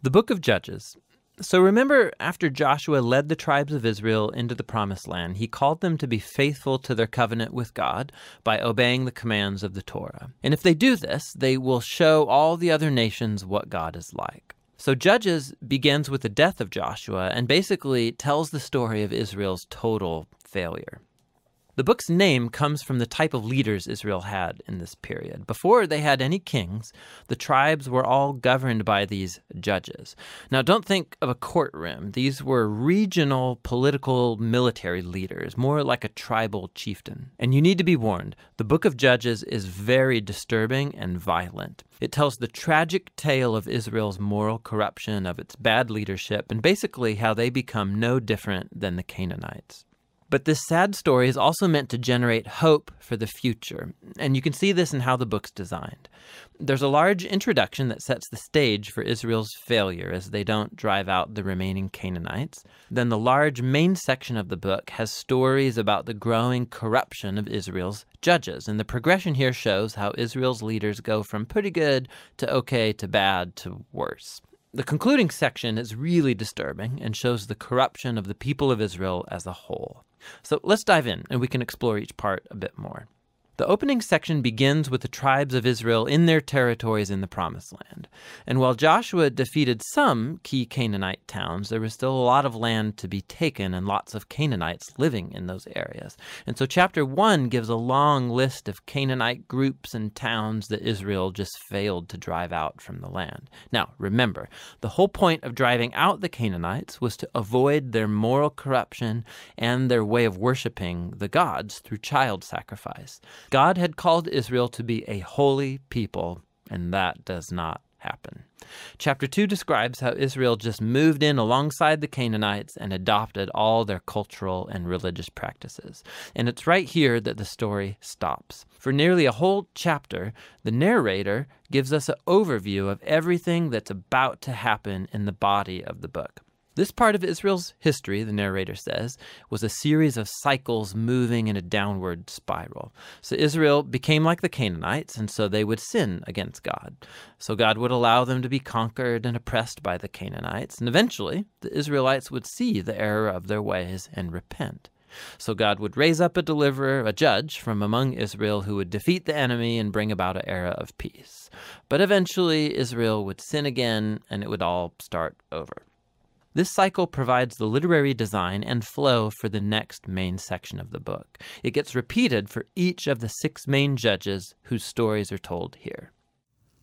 The book of Judges. So remember, after Joshua led the tribes of Israel into the promised land, he called them to be faithful to their covenant with God by obeying the commands of the Torah. And if they do this, they will show all the other nations what God is like. So Judges begins with the death of Joshua and basically tells the story of Israel's total failure. The book's name comes from the type of leaders Israel had in this period. Before they had any kings, the tribes were all governed by these judges. Now, don't think of a courtroom. These were regional political military leaders, more like a tribal chieftain. And you need to be warned the book of Judges is very disturbing and violent. It tells the tragic tale of Israel's moral corruption, of its bad leadership, and basically how they become no different than the Canaanites. But this sad story is also meant to generate hope for the future, and you can see this in how the book's designed. There's a large introduction that sets the stage for Israel's failure as they don't drive out the remaining Canaanites. Then the large main section of the book has stories about the growing corruption of Israel's judges, and the progression here shows how Israel's leaders go from pretty good to okay to bad to worse. The concluding section is really disturbing and shows the corruption of the people of Israel as a whole. So let's dive in and we can explore each part a bit more. The opening section begins with the tribes of Israel in their territories in the Promised Land. And while Joshua defeated some key Canaanite towns, there was still a lot of land to be taken and lots of Canaanites living in those areas. And so chapter 1 gives a long list of Canaanite groups and towns that Israel just failed to drive out from the land. Now, remember, the whole point of driving out the Canaanites was to avoid their moral corruption and their way of worshiping the gods through child sacrifice. God had called Israel to be a holy people, and that does not happen. Chapter 2 describes how Israel just moved in alongside the Canaanites and adopted all their cultural and religious practices. And it's right here that the story stops. For nearly a whole chapter, the narrator gives us an overview of everything that's about to happen in the body of the book. This part of Israel's history, the narrator says, was a series of cycles moving in a downward spiral. So Israel became like the Canaanites, and so they would sin against God. So God would allow them to be conquered and oppressed by the Canaanites, and eventually the Israelites would see the error of their ways and repent. So God would raise up a deliverer, a judge from among Israel who would defeat the enemy and bring about an era of peace. But eventually Israel would sin again and it would all start over. This cycle provides the literary design and flow for the next main section of the book. It gets repeated for each of the six main judges whose stories are told here.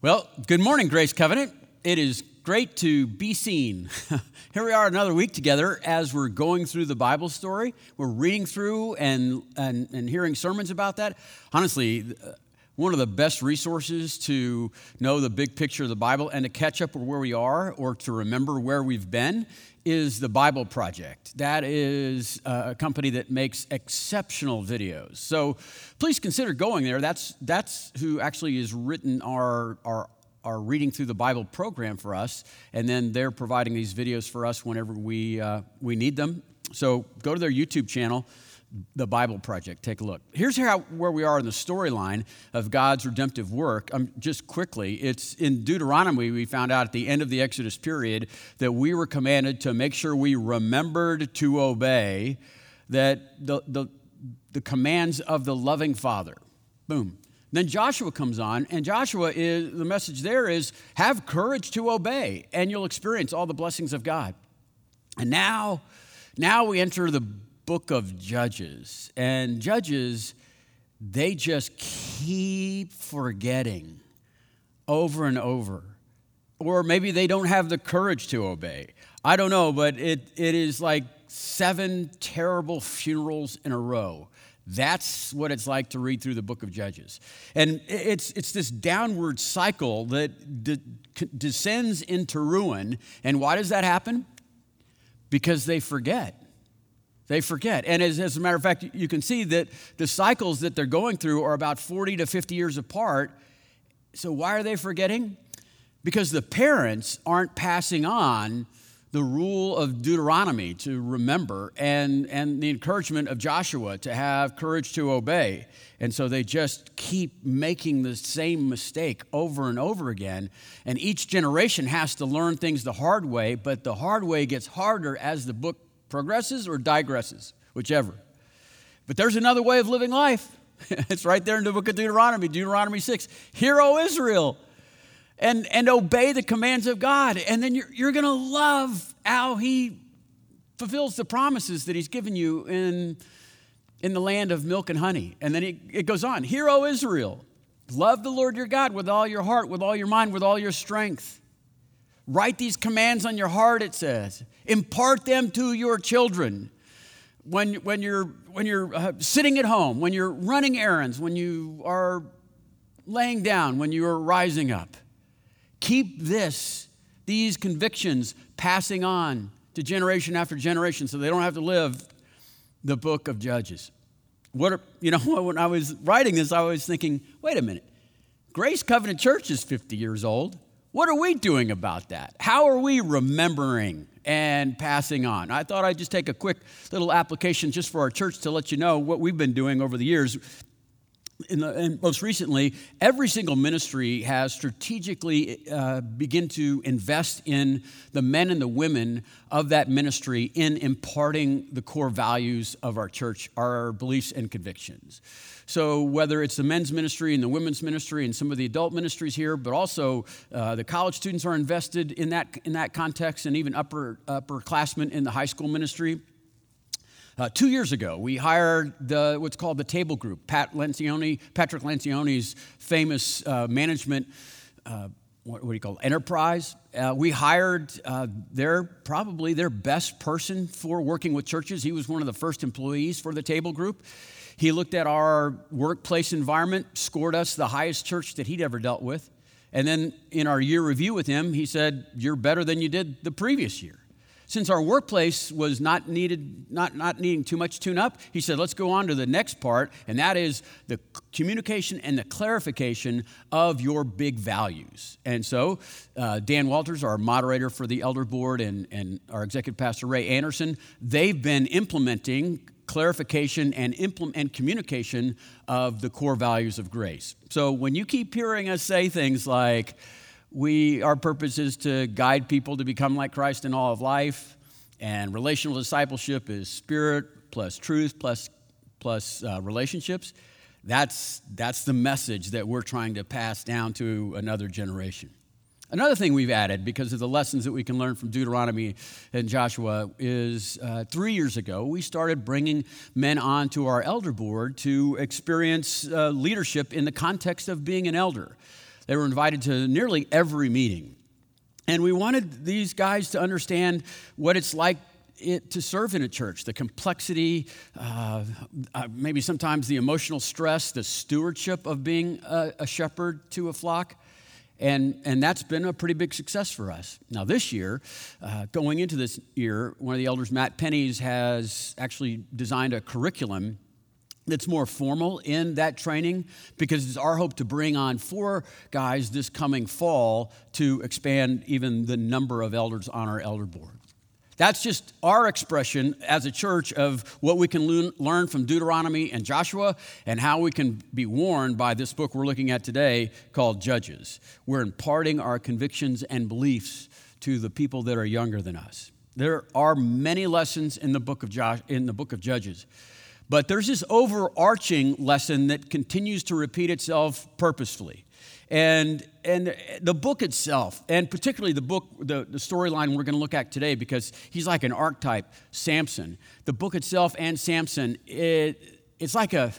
Well, good morning, Grace Covenant. It is great to be seen. Here we are another week together as we're going through the Bible story. We're reading through and, and, and hearing sermons about that. Honestly, one of the best resources to know the big picture of the Bible and to catch up with where we are or to remember where we've been is the Bible Project. That is a company that makes exceptional videos. So please consider going there. That's, that's who actually has written our, our, our Reading Through the Bible program for us. And then they're providing these videos for us whenever we, uh, we need them. So go to their YouTube channel the Bible Project. Take a look. Here's how, where we are in the storyline of God's redemptive work. Um, just quickly, it's in Deuteronomy, we found out at the end of the Exodus period that we were commanded to make sure we remembered to obey that the, the, the commands of the loving Father. Boom. Then Joshua comes on, and Joshua is the message there is have courage to obey, and you'll experience all the blessings of God. And now, now we enter the book of Judges. And Judges, they just keep forgetting over and over. Or maybe they don't have the courage to obey. I don't know, but it, it is like seven terrible funerals in a row. That's what it's like to read through the book of Judges. And it's, it's this downward cycle that de- descends into ruin. And why does that happen? Because they forget. They forget. And as, as, a matter of fact, you can see that the cycles that they're going through are about 40 to 50 years apart. So, why are they forgetting? Because the parents aren't passing on the rule of Deuteronomy to remember and, and the encouragement of Joshua to have courage to obey. And so they just keep making the same mistake over and over again. And each generation has to learn things the hard way, but the hard way gets harder as the book progresses or digresses, whichever. But there's another way of living life. it's right there in the book of Deuteronomy, Deuteronomy 6. Hear, O Israel, and, and obey the commands of God. And then you're, you're going to love how He fulfills the promises that He's given you in, in the land of milk and honey. And then it, it goes on Hear, O Israel, love the Lord your God with all your heart, with all your mind, with all your strength. Write these commands on your heart, it says. Impart them to your children. When, when you're, when you're uh, sitting at home, when you're running errands, when you are laying down, when you are rising up. Keep this, these convictions passing on to generation after generation so they don't have to live the book of Judges. What are, you know, when I was writing this, I was thinking, wait a minute. Grace Covenant Church is 50 years old. What are we doing about that? How are we remembering and passing on? I thought I'd just take a quick little application just for our church to let you know what we've been doing over the years the, and most recently, every single ministry has strategically uh, begin to invest in the men and the women of that ministry in imparting the core values of our church, our beliefs and convictions. So, whether it's the men's ministry and the women's ministry and some of the adult ministries here, but also uh, the college students are invested in that, in that context, and even upper, upperclassmen in the high school ministry. Uh, two years ago, we hired the, what's called the Table Group, Pat Lencioni, Patrick Lencioni's famous uh, management, uh, what, what, do you call it, enterprise. Uh, we hired uh, their, probably their best person for working with churches. He was one of the first employees for the Table Group. He looked at our workplace environment, scored us the highest church that he'd ever dealt with. And then in our year review with him, he said, You're better than you did the previous year. Since our workplace was not needed, not, not needing too much tune up, he said, let's go on to the next part, and that is the communication and the clarification of your big values. And so, uh, Dan Walters, our moderator for the elder board, and, and our executive pastor, Ray Anderson, they've been implementing clarification and, implement, and communication of the core values of grace. So when you keep hearing us say things like, we, our purpose is to guide people to become like Christ in all of life. And relational discipleship is spirit plus truth plus, plus uh, relationships. That's, that's the message that we're trying to pass down to another generation. Another thing we've added because of the lessons that we can learn from Deuteronomy and Joshua is uh, three years ago, we started bringing men on to our elder board to experience uh, leadership in the context of being an elder. They were invited to nearly every meeting. And we wanted these guys to understand what it's like it, to serve in a church, the complexity, uh, uh, maybe sometimes the emotional stress, the stewardship of being a, a shepherd to a flock. And, and that's been a pretty big success for us. Now, this year, uh, going into this year, one of the elders, Matt Pennies, has actually designed a curriculum that's more formal in that training because it's our hope to bring on four guys this coming fall to expand even the number of elders on our elder board. That's just our expression as a church of what we can learn from Deuteronomy and Joshua and how we can be warned by this book we're looking at today called Judges. We're imparting our convictions and beliefs to the people that are younger than us. There are many lessons in the book of, Josh, in the book of Judges. But there's this overarching lesson that continues to repeat itself purposefully. And, and the book itself, and particularly the book, the, the storyline we're going to look at today, because he's like an archetype, Samson. The book itself and Samson, it, it's like a,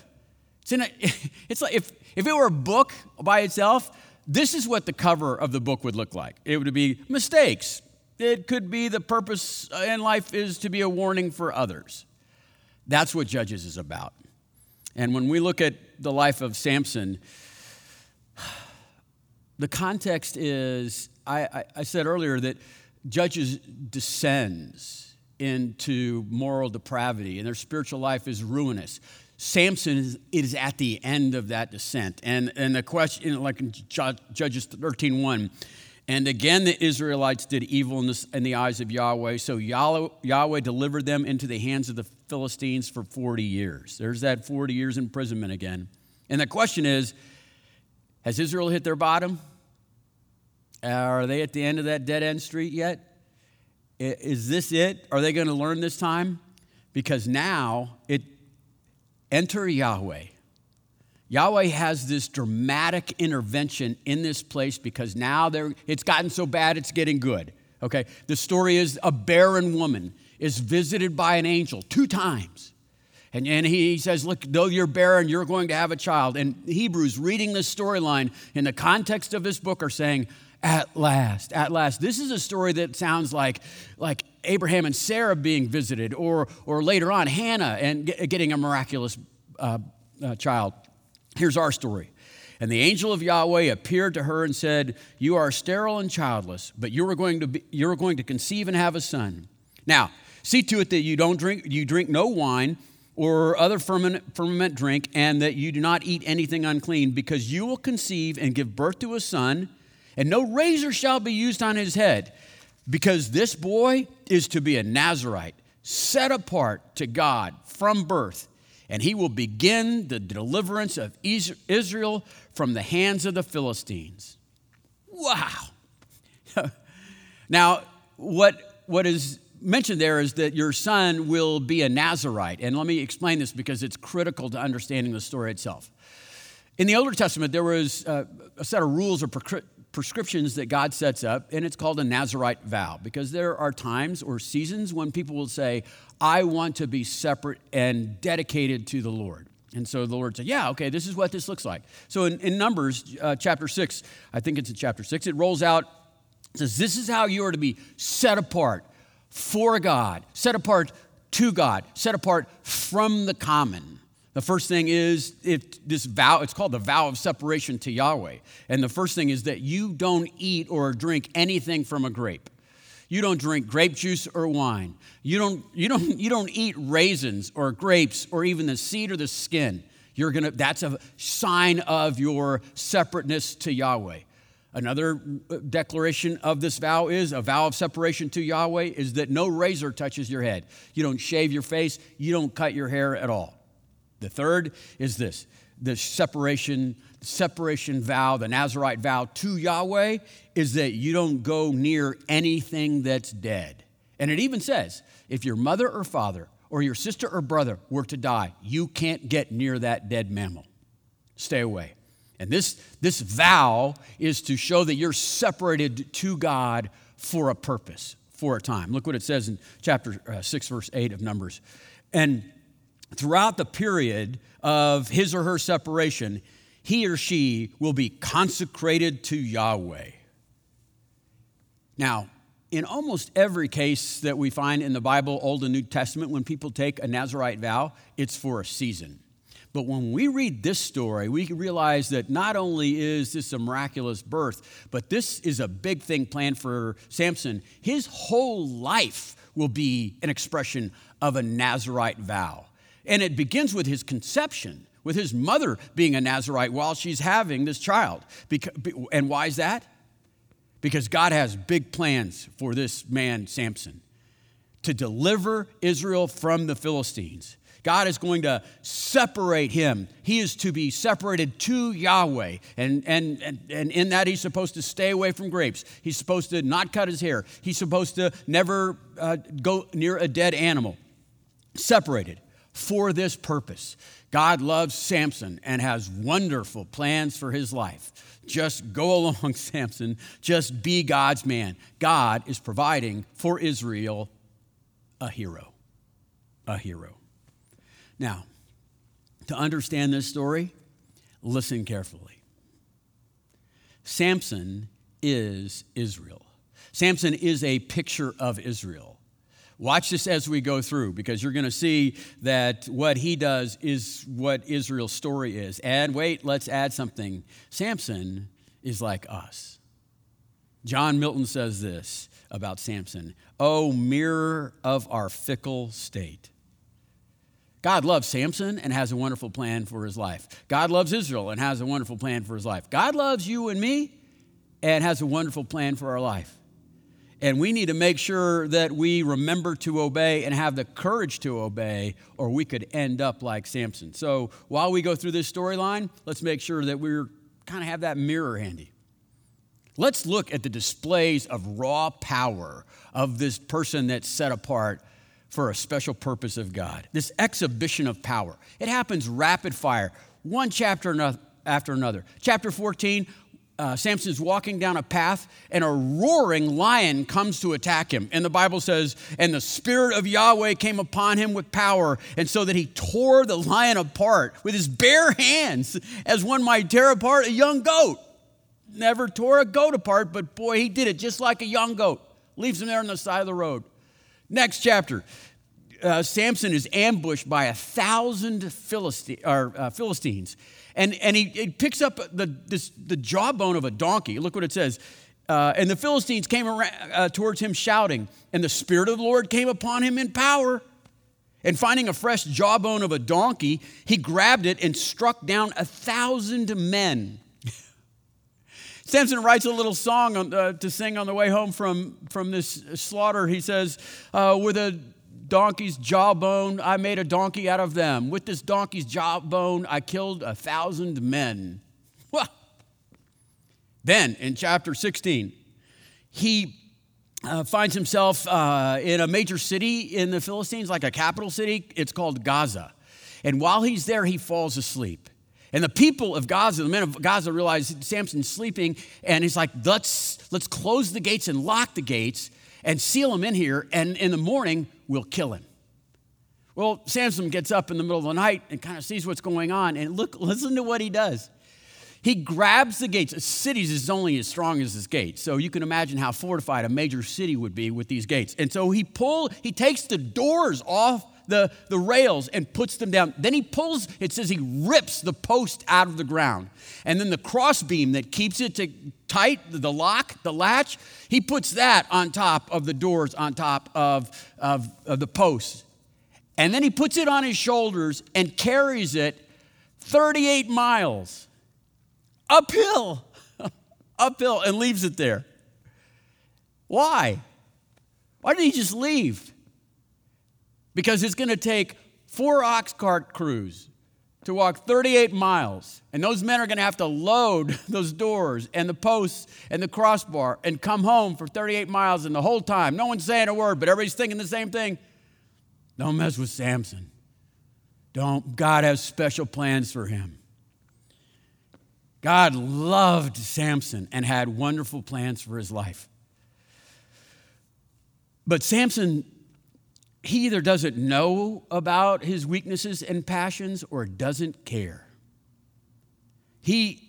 it's, in a, it's like if, if it were a book by itself, this is what the cover of the book would look like. It would be mistakes. It could be the purpose in life is to be a warning for others. That's what Judges is about. And when we look at the life of Samson, the context is I, I, said earlier that Judges descends into moral depravity and their spiritual life is ruinous. Samson is, is, at the end of that descent. And, and the question, like in Judges 13 1, And again, the Israelites did evil in, the, in the eyes of Yahweh. So Yahweh delivered them into the hands of the Philistines for 40 years. There's that 40 years imprisonment again. And the question is Has Israel hit their bottom? Are they at the end of that dead end street yet? Is this it? Are they going to learn this time? Because now it enter Yahweh. Yahweh has this dramatic intervention in this place because now it's gotten so bad it's getting good. Okay, the story is a barren woman is visited by an angel two times. And, and he says, Look, though you're barren, you're going to have a child. And Hebrews, reading this storyline in the context of this book, are saying, At last, at last. This is a story that sounds like, like Abraham and Sarah being visited, or, or later on, Hannah and getting a miraculous uh, uh, child. Here's our story. And the angel of Yahweh appeared to her and said, You are sterile and childless, but you are going to, be, you are going to conceive and have a son. Now, see to it that you don't drink, you drink no wine or other ferment, ferment drink, and that you do not eat anything unclean, because you will conceive and give birth to a son, and no razor shall be used on his head, because this boy is to be a Nazarite, set apart to God from birth and he will begin the deliverance of Israel from the hands of the Philistines. Wow. now, what, what is mentioned there is that your son will be a Nazarite. And let me explain this because it's critical to understanding the story itself. In the Older Testament, there was a, a set of rules or prescriptions that God sets up, and it's called a Nazarite vow because there are times or seasons when people will say, I want to be separate and dedicated to the Lord. And so the Lord said, Yeah, okay, this is what this looks like. So in, in Numbers uh, chapter 6, I think it's in chapter 6, it rolls out, it says, This is how you are to be set apart for God, set apart to God, set apart from the common. The first thing is if this vow, it's called the vow of separation to Yahweh. And the first thing is that you don't eat or drink anything from a grape. You don't drink grape juice or wine. You don't, you don't, you don't eat raisins or grapes or even the seed or the skin. You're gonna, that's a sign of your separateness to Yahweh. Another uh, declaration of this vow is a vow of separation to Yahweh is that no razor touches your head. You don't shave your face, you don't cut your hair at all. The third is this the separation, separation vow, the Nazarite vow to Yahweh is that you don't go near anything that's dead. And it even says, if your mother or father or your sister or brother were to die, you can't get near that dead mammal. Stay away. And this, this vow is to show that you're separated to God for a purpose, for a time. Look what it says in chapter uh, 6, verse 8 of Numbers. And throughout the period of his or her separation, he or she will be consecrated to Yahweh. Now, in almost every case that we find in the Bible, Old and New Testament, when people take a Nazarite vow, it's for a season. But when we read this story, we realize that not only is this a miraculous birth, but this is a big thing planned for Samson. His whole life will be an expression of a Nazarite vow. And it begins with his conception, with his mother being a Nazarite while she's having this child. And why is that? Because God has big plans for this man, Samson, to deliver Israel from the Philistines. God is going to separate him. He is to be separated to Yahweh. And, and, and, and in that, he's supposed to stay away from grapes. He's supposed to not cut his hair. He's supposed to never uh, go near a dead animal. Separated for this purpose. God loves Samson and has wonderful plans for his life. Just go along, Samson. Just be God's man. God is providing for Israel a hero. A hero. Now, to understand this story, listen carefully. Samson is Israel. Samson is a picture of Israel. Watch this as we go through because you're going to see that what he does is what Israel's story is. And wait, let's add something. Samson is like us. John Milton says this about Samson Oh, mirror of our fickle state. God loves Samson and has a wonderful plan for his life. God loves Israel and has a wonderful plan for his life. God loves you and me and has a wonderful plan for our life. And we need to make sure that we remember to obey and have the courage to obey, or we could end up like Samson. So while we go through this storyline, let's make sure that we're kind of have that mirror handy. Let's look at the displays of raw power of this person that's set apart for a special purpose of God. This exhibition of power. It happens rapid fire, one chapter after another. Chapter 14, uh, Samson's walking down a path and a roaring lion comes to attack him. And the Bible says, and the Spirit of Yahweh came upon him with power, and so that he tore the lion apart with his bare hands, as one might tear apart a young goat. Never tore a goat apart, but boy, he did it just like a young goat. Leaves him there on the side of the road. Next chapter. Uh, Samson is ambushed by a thousand Philistine, or, uh, Philistines and, and he, he picks up the, this, the jawbone of a donkey. Look what it says. Uh, and the Philistines came around, uh, towards him shouting, and the Spirit of the Lord came upon him in power. And finding a fresh jawbone of a donkey, he grabbed it and struck down a thousand men. Samson writes a little song on, uh, to sing on the way home from, from this slaughter. He says, uh, With a donkey's jawbone, I made a donkey out of them. With this donkey's jawbone, I killed a thousand men. then in chapter 16, he uh, finds himself uh, in a major city in the Philistines, like a capital city. It's called Gaza. And while he's there, he falls asleep. And the people of Gaza, the men of Gaza, realize Samson's sleeping, and he's like, let's, let's close the gates and lock the gates and seal him in here, and in the morning, we'll kill him. Well, Samson gets up in the middle of the night and kind of sees what's going on, and look, listen to what he does. He grabs the gates. Cities is only as strong as his gates. So you can imagine how fortified a major city would be with these gates. And so he pull, he takes the doors off the, the rails and puts them down. Then he pulls, it says he rips the post out of the ground. And then the crossbeam that keeps it to, tight, the lock, the latch, he puts that on top of the doors, on top of, of, of the posts. And then he puts it on his shoulders and carries it 38 miles uphill, uphill, and leaves it there. Why? Why did he just leave? Because it's going to take four ox cart crews to walk 38 miles. And those men are going to have to load those doors and the posts and the crossbar and come home for 38 miles. And the whole time, no one's saying a word, but everybody's thinking the same thing. Don't mess with Samson. Don't. God has special plans for him. God loved Samson and had wonderful plans for his life. But Samson he either doesn't know about his weaknesses and passions or doesn't care. He,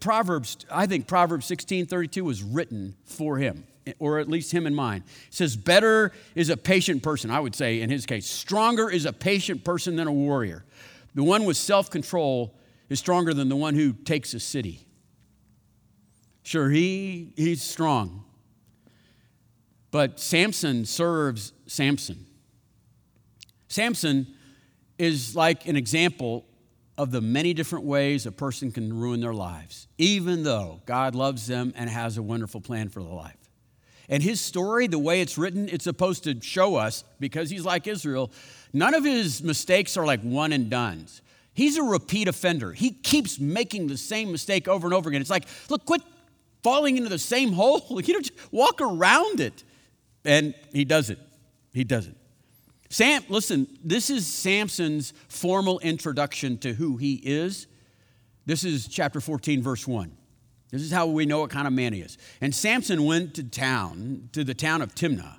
Proverbs, I think Proverbs 16 32 was written for him, or at least him in mind. It says, Better is a patient person, I would say in his case. Stronger is a patient person than a warrior. The one with self control is stronger than the one who takes a city. Sure, he, he's strong, but Samson serves Samson. Samson is like an example of the many different ways a person can ruin their lives, even though God loves them and has a wonderful plan for their life. And his story, the way it's written, it's supposed to show us, because he's like Israel, none of his mistakes are like one and done's. He's a repeat offender. He keeps making the same mistake over and over again. It's like, look, quit falling into the same hole. You know, just walk around it. And he does it. He doesn't. Sam, listen, this is Samson's formal introduction to who he is. This is chapter 14, verse 1. This is how we know what kind of man he is. And Samson went to town, to the town of Timnah.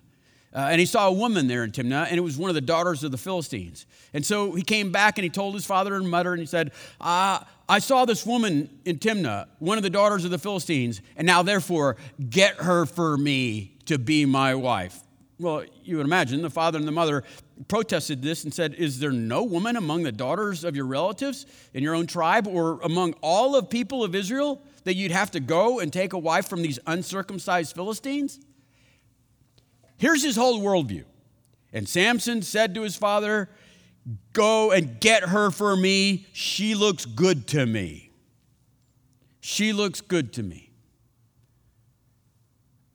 Uh, and he saw a woman there in Timnah, and it was one of the daughters of the Philistines. And so he came back and he told his father and mother, and he said, I saw this woman in Timnah, one of the daughters of the Philistines, and now therefore get her for me to be my wife. Well, you would imagine the father and the mother protested this and said, Is there no woman among the daughters of your relatives in your own tribe or among all of people of Israel that you'd have to go and take a wife from these uncircumcised Philistines? Here's his whole worldview. And Samson said to his father, Go and get her for me. She looks good to me. She looks good to me.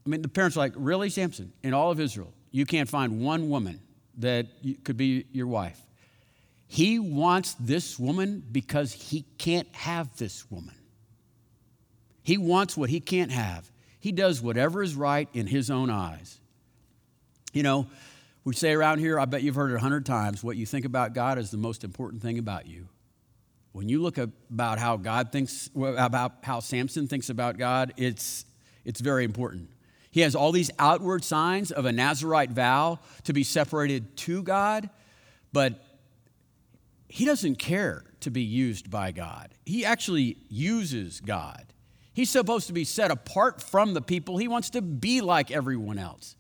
I mean, the parents are like, Really, Samson? In all of Israel, you can't find one woman that could be your wife. He wants this woman because he can't have this woman. He wants what he can't have. He does whatever is right in his own eyes. You know, we say around here, I bet you've heard it a hundred times, what you think about God is the most important thing about you. When you look about how God thinks, about how Samson thinks about God, it's, it's very important. He has all these outward signs of a Nazarite vow to be separated to God, but he doesn't care to be used by God. He actually uses God. He's supposed to be set apart from the people. He wants to be like everyone else.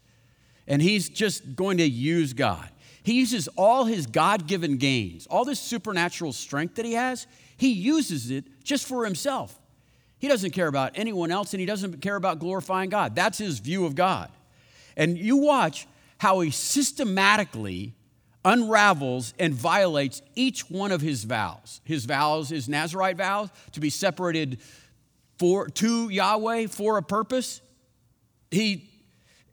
And he's just going to use God. He uses all his God given gains, all this supernatural strength that he has, he uses it just for himself. He doesn't care about anyone else and he doesn't care about glorifying God. That's his view of God. And you watch how he systematically unravels and violates each one of his vows. His vows, his Nazarite vows, to be separated for, to Yahweh for a purpose. He,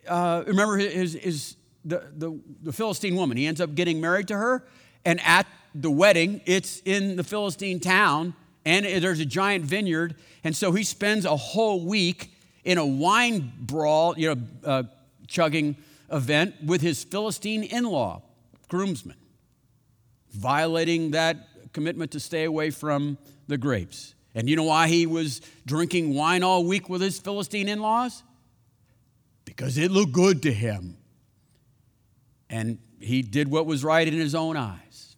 uh, remember his, his, the, the, the Philistine woman, he ends up getting married to her, and at the wedding, it's in the Philistine town, and there's a giant vineyard, and so he spends a whole week in a wine brawl, you know, uh, chugging event with his Philistine in law, groomsmen, violating that commitment to stay away from the grapes. And you know why he was drinking wine all week with his Philistine in laws? Because it looked good to him. And he did what was right in his own eyes.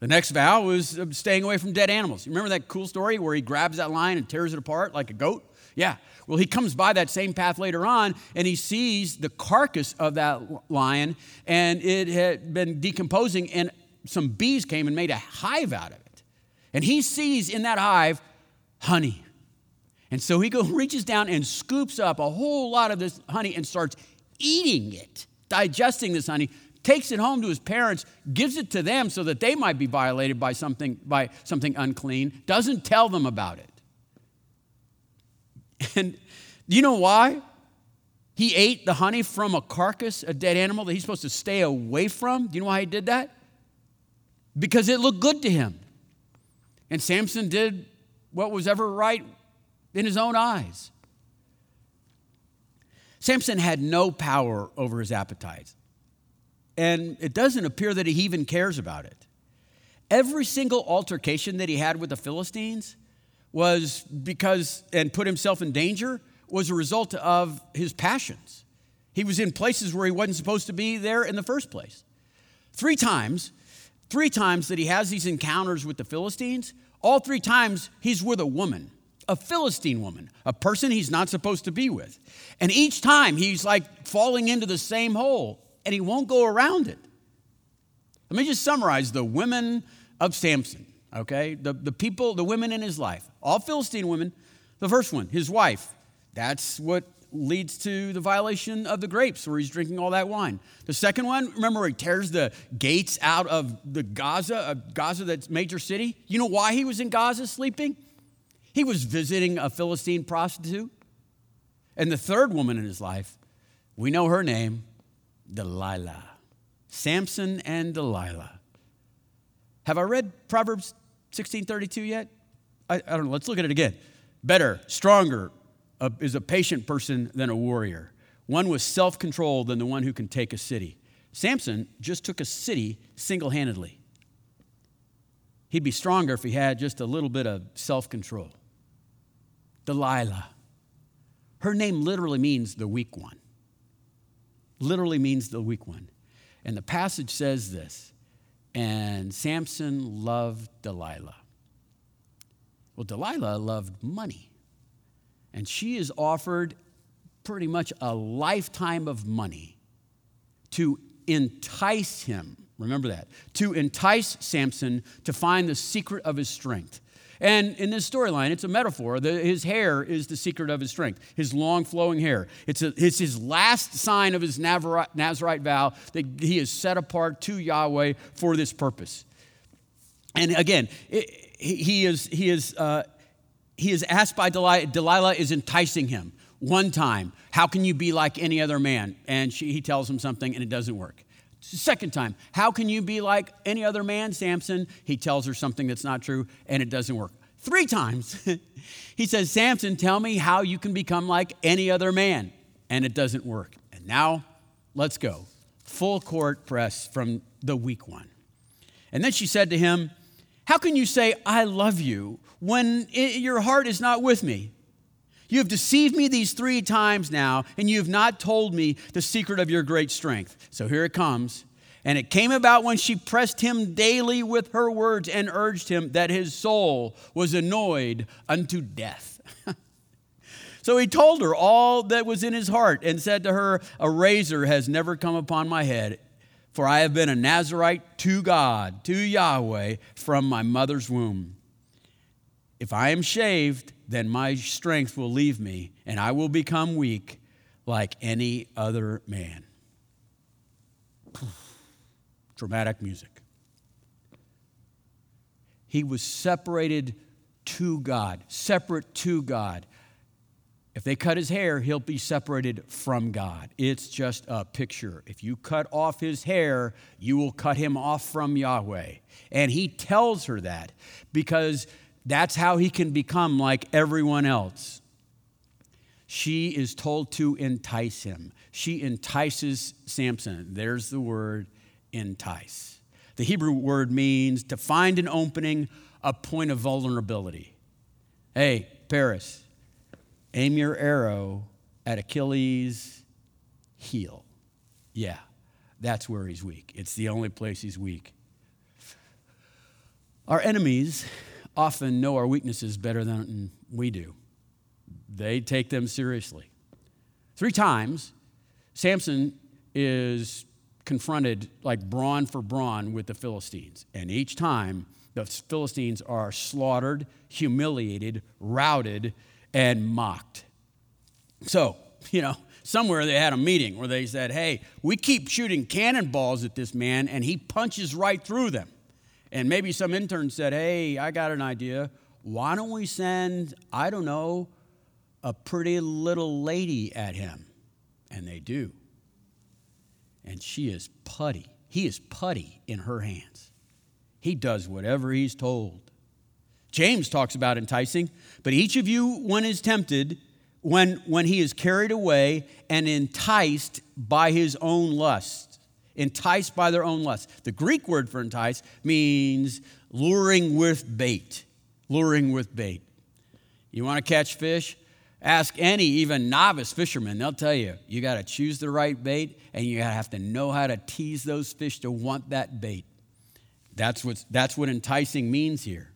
The next vow was staying away from dead animals. You remember that cool story where he grabs that lion and tears it apart like a goat? Yeah. Well, he comes by that same path later on and he sees the carcass of that lion and it had been decomposing and some bees came and made a hive out of it. And he sees in that hive honey. And so he goes, reaches down and scoops up a whole lot of this honey and starts eating it, digesting this honey, takes it home to his parents, gives it to them so that they might be violated by something, by something unclean, doesn't tell them about it. And do you know why? He ate the honey from a carcass, a dead animal that he's supposed to stay away from. Do you know why he did that? Because it looked good to him. And Samson did what was ever right in his own eyes. Samson had no power over his appetites. And it doesn't appear that he even cares about it. Every single altercation that he had with the Philistines was because, and put himself in danger, was a result of his passions. He was in places where he wasn't supposed to be there in the first place. Three times, Three times that he has these encounters with the Philistines, all three times he's with a woman, a Philistine woman, a person he's not supposed to be with. And each time he's like falling into the same hole and he won't go around it. Let me just summarize the women of Samson, okay? The, the people, the women in his life, all Philistine women. The first one, his wife. That's what leads to the violation of the grapes where he's drinking all that wine. The second one, remember he tears the gates out of the Gaza, uh, Gaza that's major city? You know why he was in Gaza sleeping? He was visiting a Philistine prostitute. And the third woman in his life, we know her name, Delilah. Samson and Delilah. Have I read Proverbs 16:32 yet? I, I don't know. Let's look at it again. Better, stronger, is a patient person than a warrior, one with self control than the one who can take a city. Samson just took a city single handedly. He'd be stronger if he had just a little bit of self control. Delilah. Her name literally means the weak one. Literally means the weak one. And the passage says this and Samson loved Delilah. Well, Delilah loved money. And she is offered pretty much a lifetime of money to entice him. Remember that. To entice Samson to find the secret of his strength. And in this storyline, it's a metaphor. The, his hair is the secret of his strength, his long flowing hair. It's, a, it's his last sign of his Nazarite vow that he is set apart to Yahweh for this purpose. And again, it, he is, he is uh, he is asked by Delilah, Delilah is enticing him. One time, how can you be like any other man? And she, he tells him something and it doesn't work. Second time, how can you be like any other man, Samson? He tells her something that's not true and it doesn't work. Three times, he says, Samson, tell me how you can become like any other man. And it doesn't work. And now, let's go. Full court press from the weak one. And then she said to him, How can you say, I love you, when your heart is not with me? You have deceived me these three times now, and you have not told me the secret of your great strength. So here it comes. And it came about when she pressed him daily with her words and urged him that his soul was annoyed unto death. so he told her all that was in his heart and said to her, A razor has never come upon my head, for I have been a Nazarite to God, to Yahweh, from my mother's womb. If I am shaved, then my strength will leave me, and I will become weak like any other man. Dramatic music. He was separated to God, separate to God. If they cut his hair, he'll be separated from God. It's just a picture. If you cut off his hair, you will cut him off from Yahweh. And he tells her that because that's how he can become like everyone else. She is told to entice him. She entices Samson. There's the word entice. The Hebrew word means to find an opening, a point of vulnerability. Hey, Paris, aim your arrow at Achilles' heel. Yeah, that's where he's weak. It's the only place he's weak. Our enemies often know our weaknesses better than we do. They take them seriously. Three times, Samson is confronted like brawn for brawn with the Philistines. And each time, the Philistines are slaughtered, humiliated, routed, and mocked. So, you know, somewhere they had a meeting where they said, hey, we keep shooting cannonballs at this man, and he punches right through them. And maybe some intern said, Hey, I got an idea. Why don't we send, I don't know, a pretty little lady at him? And they do. And she is putty. He is putty in her hands. He does whatever he's told. James talks about enticing, but each of you, when is tempted, when, when he is carried away and enticed by his own lust enticed by their own lust. The Greek word for entice means luring with bait. Luring with bait. You want to catch fish? Ask any, even novice fisherman, they'll tell you, you got to choose the right bait and you have to know how to tease those fish to want that bait. That's, what that's what enticing means here.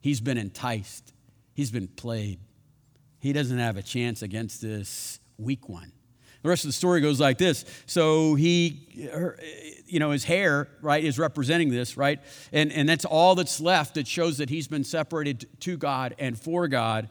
He's been enticed, he's been played. He doesn't have a chance against this weak one. The rest of the story goes like this. So he, her, you know, his hair, right, is representing this, right? And, and that's all that's left that shows that he's been separated to God and for God.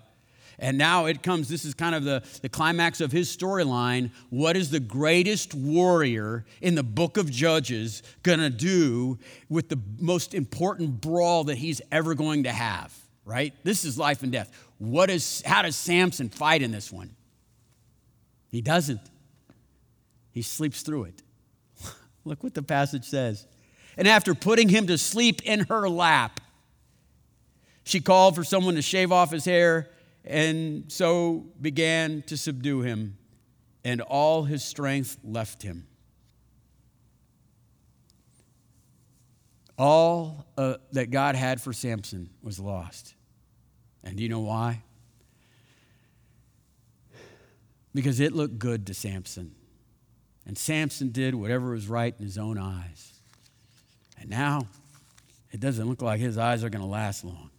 And now it comes, this is kind of the, the climax of his storyline. What is the greatest warrior in the book of Judges going to do with the most important brawl that he's ever going to have, right? This is life and death. What is, how does Samson fight in this one? He doesn't. He sleeps through it. Look what the passage says. And after putting him to sleep in her lap, she called for someone to shave off his hair and so began to subdue him, and all his strength left him. All uh, that God had for Samson was lost. And do you know why? Because it looked good to Samson. And Samson did whatever was right in his own eyes. And now it doesn't look like his eyes are going to last long.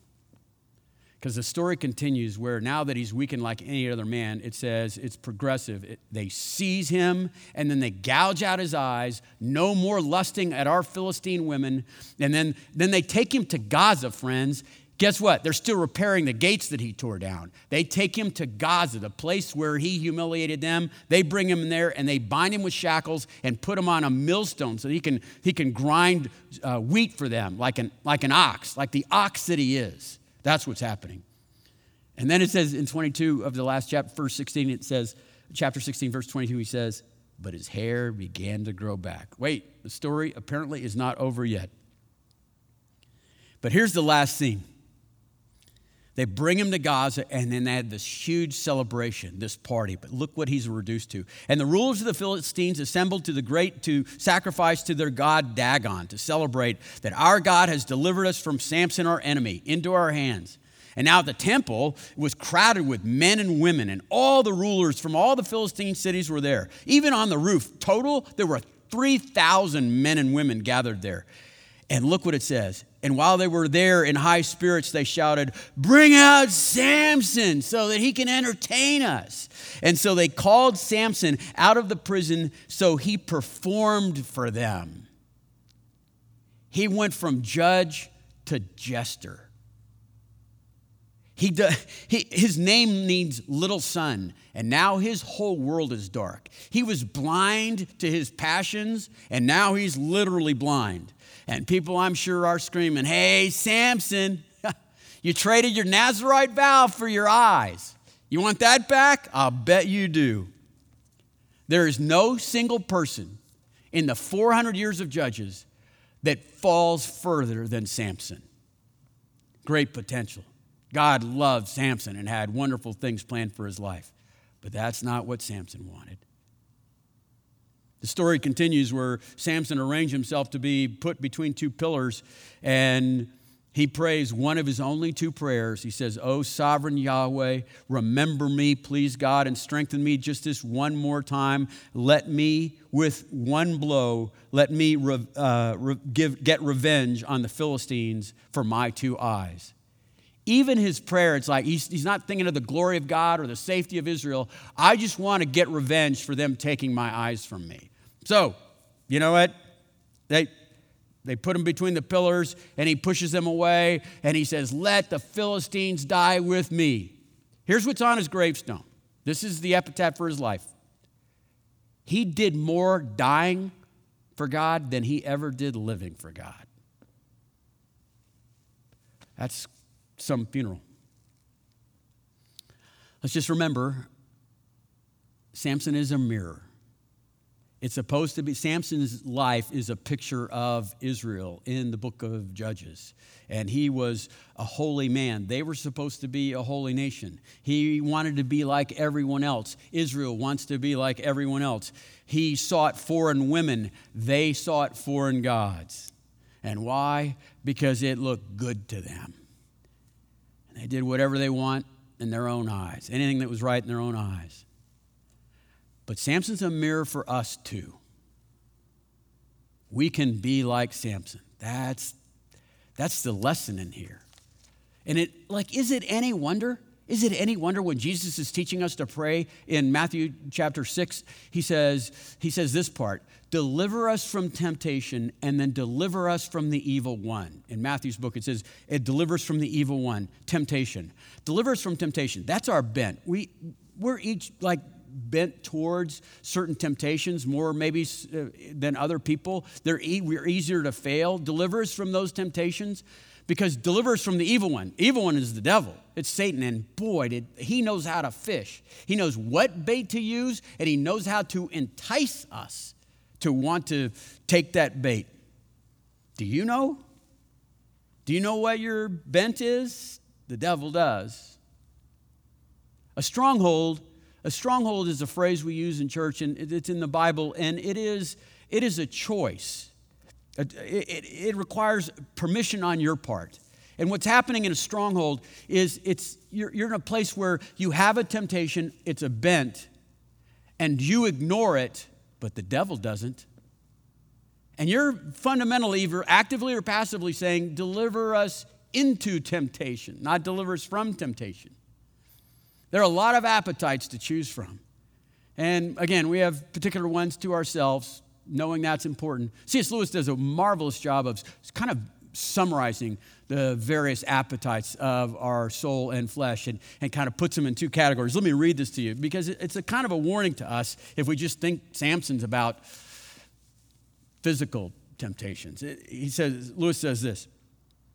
Because the story continues where now that he's weakened like any other man, it says it's progressive. It, they seize him and then they gouge out his eyes, no more lusting at our Philistine women. And then, then they take him to Gaza, friends, Guess what? They're still repairing the gates that he tore down. They take him to Gaza, the place where he humiliated them. They bring him there and they bind him with shackles and put him on a millstone so he can, he can grind uh, wheat for them like an, like an ox, like the ox that he is. That's what's happening. And then it says in 22 of the last chapter, verse 16, it says, chapter 16, verse 22, he says, but his hair began to grow back. Wait, the story apparently is not over yet. But here's the last scene. They bring him to Gaza, and then they had this huge celebration, this party. But look what he's reduced to. And the rulers of the Philistines assembled to the great to sacrifice to their god Dagon to celebrate that our God has delivered us from Samson, our enemy, into our hands. And now the temple was crowded with men and women, and all the rulers from all the Philistine cities were there. Even on the roof, total, there were 3,000 men and women gathered there. And look what it says. And while they were there in high spirits, they shouted, Bring out Samson so that he can entertain us. And so they called Samson out of the prison, so he performed for them. He went from judge to jester. He, do, he, his name means little son, and now his whole world is dark. He was blind to his passions, and now he's literally blind. And people, I'm sure, are screaming, Hey, Samson, you traded your Nazarite vow for your eyes. You want that back? I'll bet you do. There is no single person in the 400 years of Judges that falls further than Samson. Great potential. God loved Samson and had wonderful things planned for his life. But that's not what Samson wanted. The story continues where Samson arranged himself to be put between two pillars and he prays one of his only two prayers. He says, Oh, sovereign Yahweh, remember me, please God, and strengthen me just this one more time. Let me, with one blow, let me uh, give, get revenge on the Philistines for my two eyes even his prayer, it's like he's, he's not thinking of the glory of God or the safety of Israel. I just want to get revenge for them taking my eyes from me. So, you know what? They, they put him between the pillars and he pushes them away and he says, Let the Philistines die with me. Here's what's on his gravestone. This is the epitaph for his life. He did more dying for God than he ever did living for God. That's some funeral. Let's just remember Samson is a mirror. It's supposed to be, Samson's life is a picture of Israel in the book of Judges. And he was a holy man. They were supposed to be a holy nation. He wanted to be like everyone else. Israel wants to be like everyone else. He sought foreign women, they sought foreign gods. And why? Because it looked good to them. And they did whatever they want in their own eyes, anything that was right in their own eyes. But Samson's a mirror for us too. We can be like Samson. That's, that's the lesson in here. And it, like, is it any wonder? Is it any wonder when Jesus is teaching us to pray in Matthew chapter 6, he says, he says this part, deliver us from temptation and then deliver us from the evil one. In Matthew's book, it says, it delivers from the evil one, temptation. Deliver us from temptation. That's our bent. We, we're each like bent towards certain temptations more maybe uh, than other people. They're e- we're easier to fail. Deliver us from those temptations because deliver us from the evil one. Evil one is the devil. It's Satan, and boy, did, he knows how to fish. He knows what bait to use, and he knows how to entice us to want to take that bait. Do you know? Do you know what your bent is? The devil does. A stronghold, a stronghold is a phrase we use in church, and it's in the Bible, and it is, it is a choice. It, it, it requires permission on your part. And what's happening in a stronghold is it's, you're, you're in a place where you have a temptation, it's a bent, and you ignore it, but the devil doesn't. And you're fundamentally, either actively or passively saying, Deliver us into temptation, not deliver us from temptation. There are a lot of appetites to choose from. And again, we have particular ones to ourselves knowing that's important. C.S. Lewis does a marvelous job of kind of summarizing the various appetites of our soul and flesh and, and kind of puts them in two categories. Let me read this to you because it's a kind of a warning to us if we just think Samson's about physical temptations. He says, Lewis says this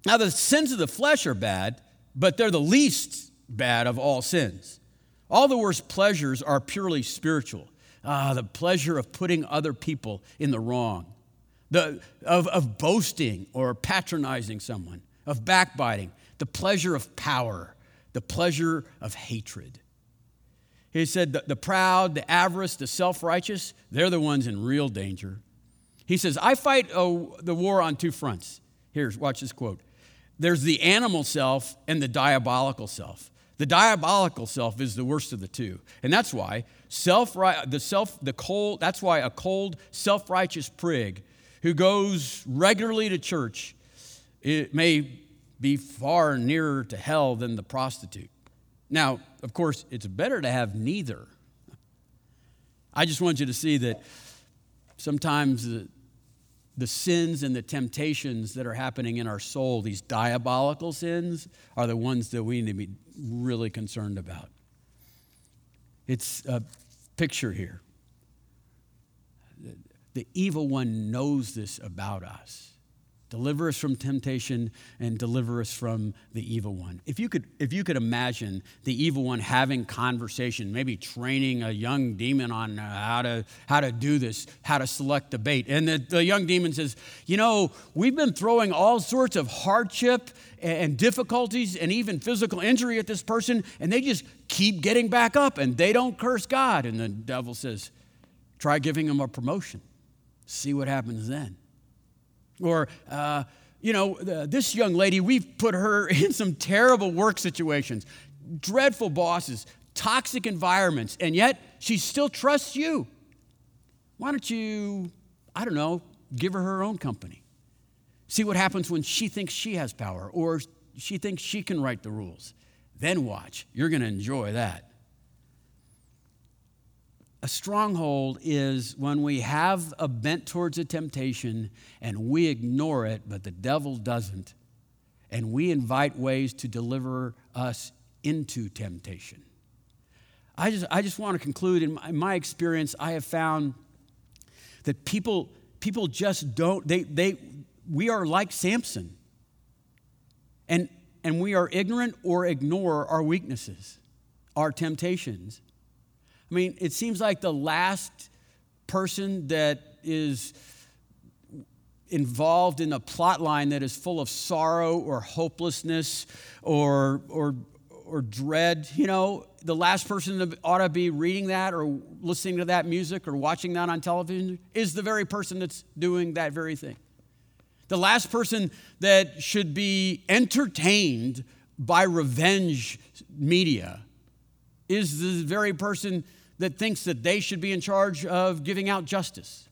Now, the sins of the flesh are bad, but they're the least bad of all sins. All the worst pleasures are purely spiritual. Ah, the pleasure of putting other people in the wrong, the, of, of boasting or patronizing someone, of backbiting, the pleasure of power, the pleasure of hatred. He said the, the proud, the avarice, the self righteous, they're the ones in real danger. He says, I fight oh, the war on two fronts. Here's, watch this quote. There's the animal self and the diabolical self. The diabolical self is the worst of the two. And that's why self the self the cold that's why a cold self-righteous prig who goes regularly to church it may be far nearer to hell than the prostitute. Now, of course, it's better to have neither. I just want you to see that sometimes the, the sins and the temptations that are happening in our soul, these diabolical sins, are the ones that we need to be really concerned about. It's a picture here. The evil one knows this about us. Deliver us from temptation and deliver us from the evil one. If you could, if you could imagine the evil one having conversation, maybe training a young demon on uh, how to, how to do this, how to select the bait. And the, the young demon says, You know, we've been throwing all sorts of hardship and difficulties and even physical injury at this person, and they just keep getting back up and they don't curse God. And the devil says, Try giving them a promotion. See what happens then. Or, uh, you know, this young lady, we've put her in some terrible work situations, dreadful bosses, toxic environments, and yet she still trusts you. Why don't you, I don't know, give her her own company? See what happens when she thinks she has power or she thinks she can write the rules. Then watch. You're going to enjoy that. A stronghold is when we have a bent towards a temptation and we ignore it, but the devil doesn't. And we invite ways to deliver us into temptation. I just, I just want to conclude in my, in my experience, I have found that people, people just don't, they, they, we are like Samson. And, and we are ignorant or ignore our weaknesses, our temptations. I mean, it seems like the last person that is involved in a plot line that is full of sorrow or hopelessness or, or, or dread, you know, the last person that ought to be reading that or listening to that music or watching that on television is the very person that's doing that very thing. The last person that should be entertained by revenge media is the very person that thinks that they should be in charge of giving out justice.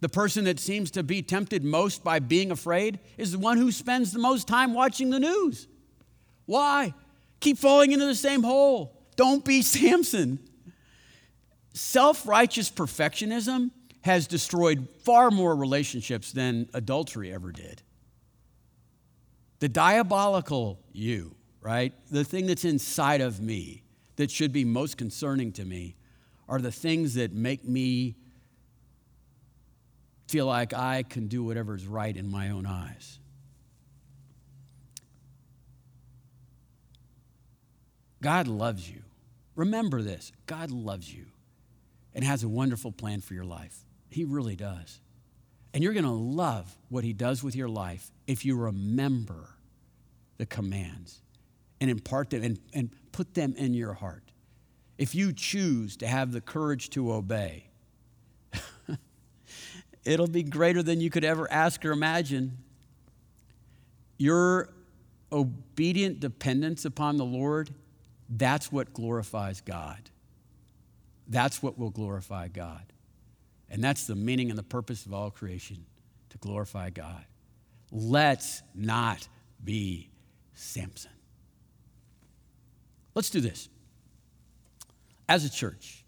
The person that seems to be tempted most by being afraid is the one who spends the most time watching the news. Why? Keep falling into the same hole. Don't be Samson. Self righteous perfectionism has destroyed far more relationships than adultery ever did. The diabolical you, right? The thing that's inside of me that should be most concerning to me are the things that make me feel like I can do whatever is right in my own eyes. God loves you. Remember this God loves you and has a wonderful plan for your life. He really does. And you're going to love what He does with your life if you remember the commands and impart them and, and put them in your heart. If you choose to have the courage to obey, it'll be greater than you could ever ask or imagine. Your obedient dependence upon the Lord, that's what glorifies God. That's what will glorify God. And that's the meaning and the purpose of all creation to glorify God. Let's not be Samson. Let's do this. As a church,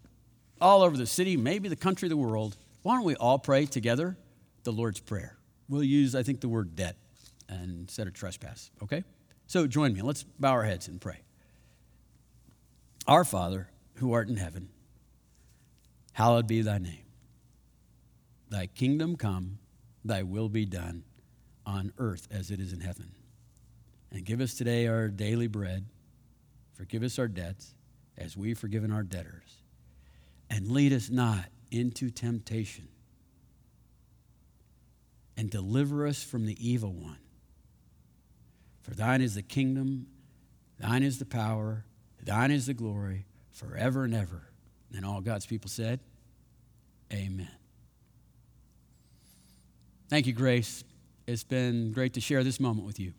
all over the city, maybe the country, the world, why don't we all pray together the Lord's Prayer? We'll use, I think, the word debt instead of trespass, okay? So join me. Let's bow our heads and pray. Our Father, who art in heaven, hallowed be thy name. Thy kingdom come, thy will be done on earth as it is in heaven. And give us today our daily bread Forgive us our debts as we've forgiven our debtors. And lead us not into temptation. And deliver us from the evil one. For thine is the kingdom, thine is the power, thine is the glory, forever and ever. And all God's people said, Amen. Thank you, Grace. It's been great to share this moment with you.